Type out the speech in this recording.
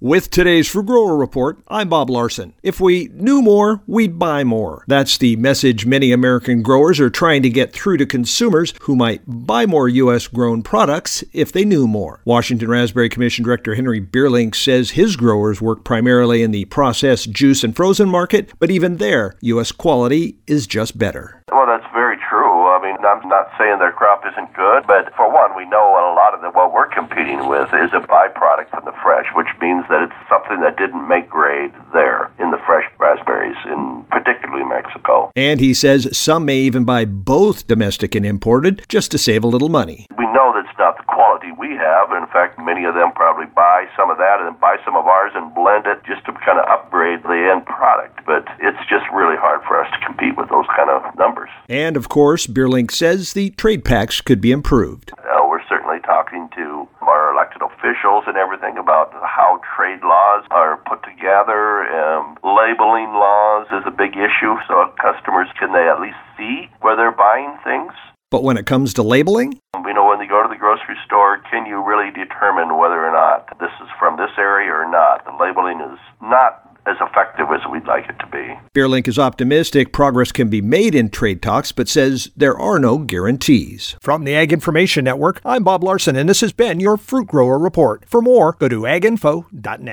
With today's Fruit Grower Report, I'm Bob Larson. If we knew more, we'd buy more. That's the message many American growers are trying to get through to consumers who might buy more U.S. grown products if they knew more. Washington Raspberry Commission Director Henry Bierlink says his growers work primarily in the processed juice and frozen market, but even there, U.S. quality is just better. Well, that's very true. I mean, I'm not saying their crop isn't good, but for one, we know a lot of the, what we're competing with is a byproduct from the fresh, which means that it's something that didn't make grade there in the fresh raspberries, in particularly Mexico. And he says some may even buy both domestic and imported just to save a little money. We know that's not the quality we have. In fact, many of them probably buy some of that and then buy some of ours and blend it just to kind of upgrade the end product. But it's just really hard for us to compete with those kind of numbers. And of course, Bierlink says the trade packs could be improved. Uh, we're certainly talking to our elected officials and everything about how trade laws are put together. Um, labeling laws is a big issue, so customers can they at least see where they're buying things. But when it comes to labeling, We know, when you go to the grocery store, can you really determine whether or not this is from this area or not? The labeling is not as effective as we'd like it to be. Bierlink is optimistic progress can be made in trade talks, but says there are no guarantees. From the Ag Information Network, I'm Bob Larson, and this has been your Fruit Grower Report. For more, go to aginfo.net.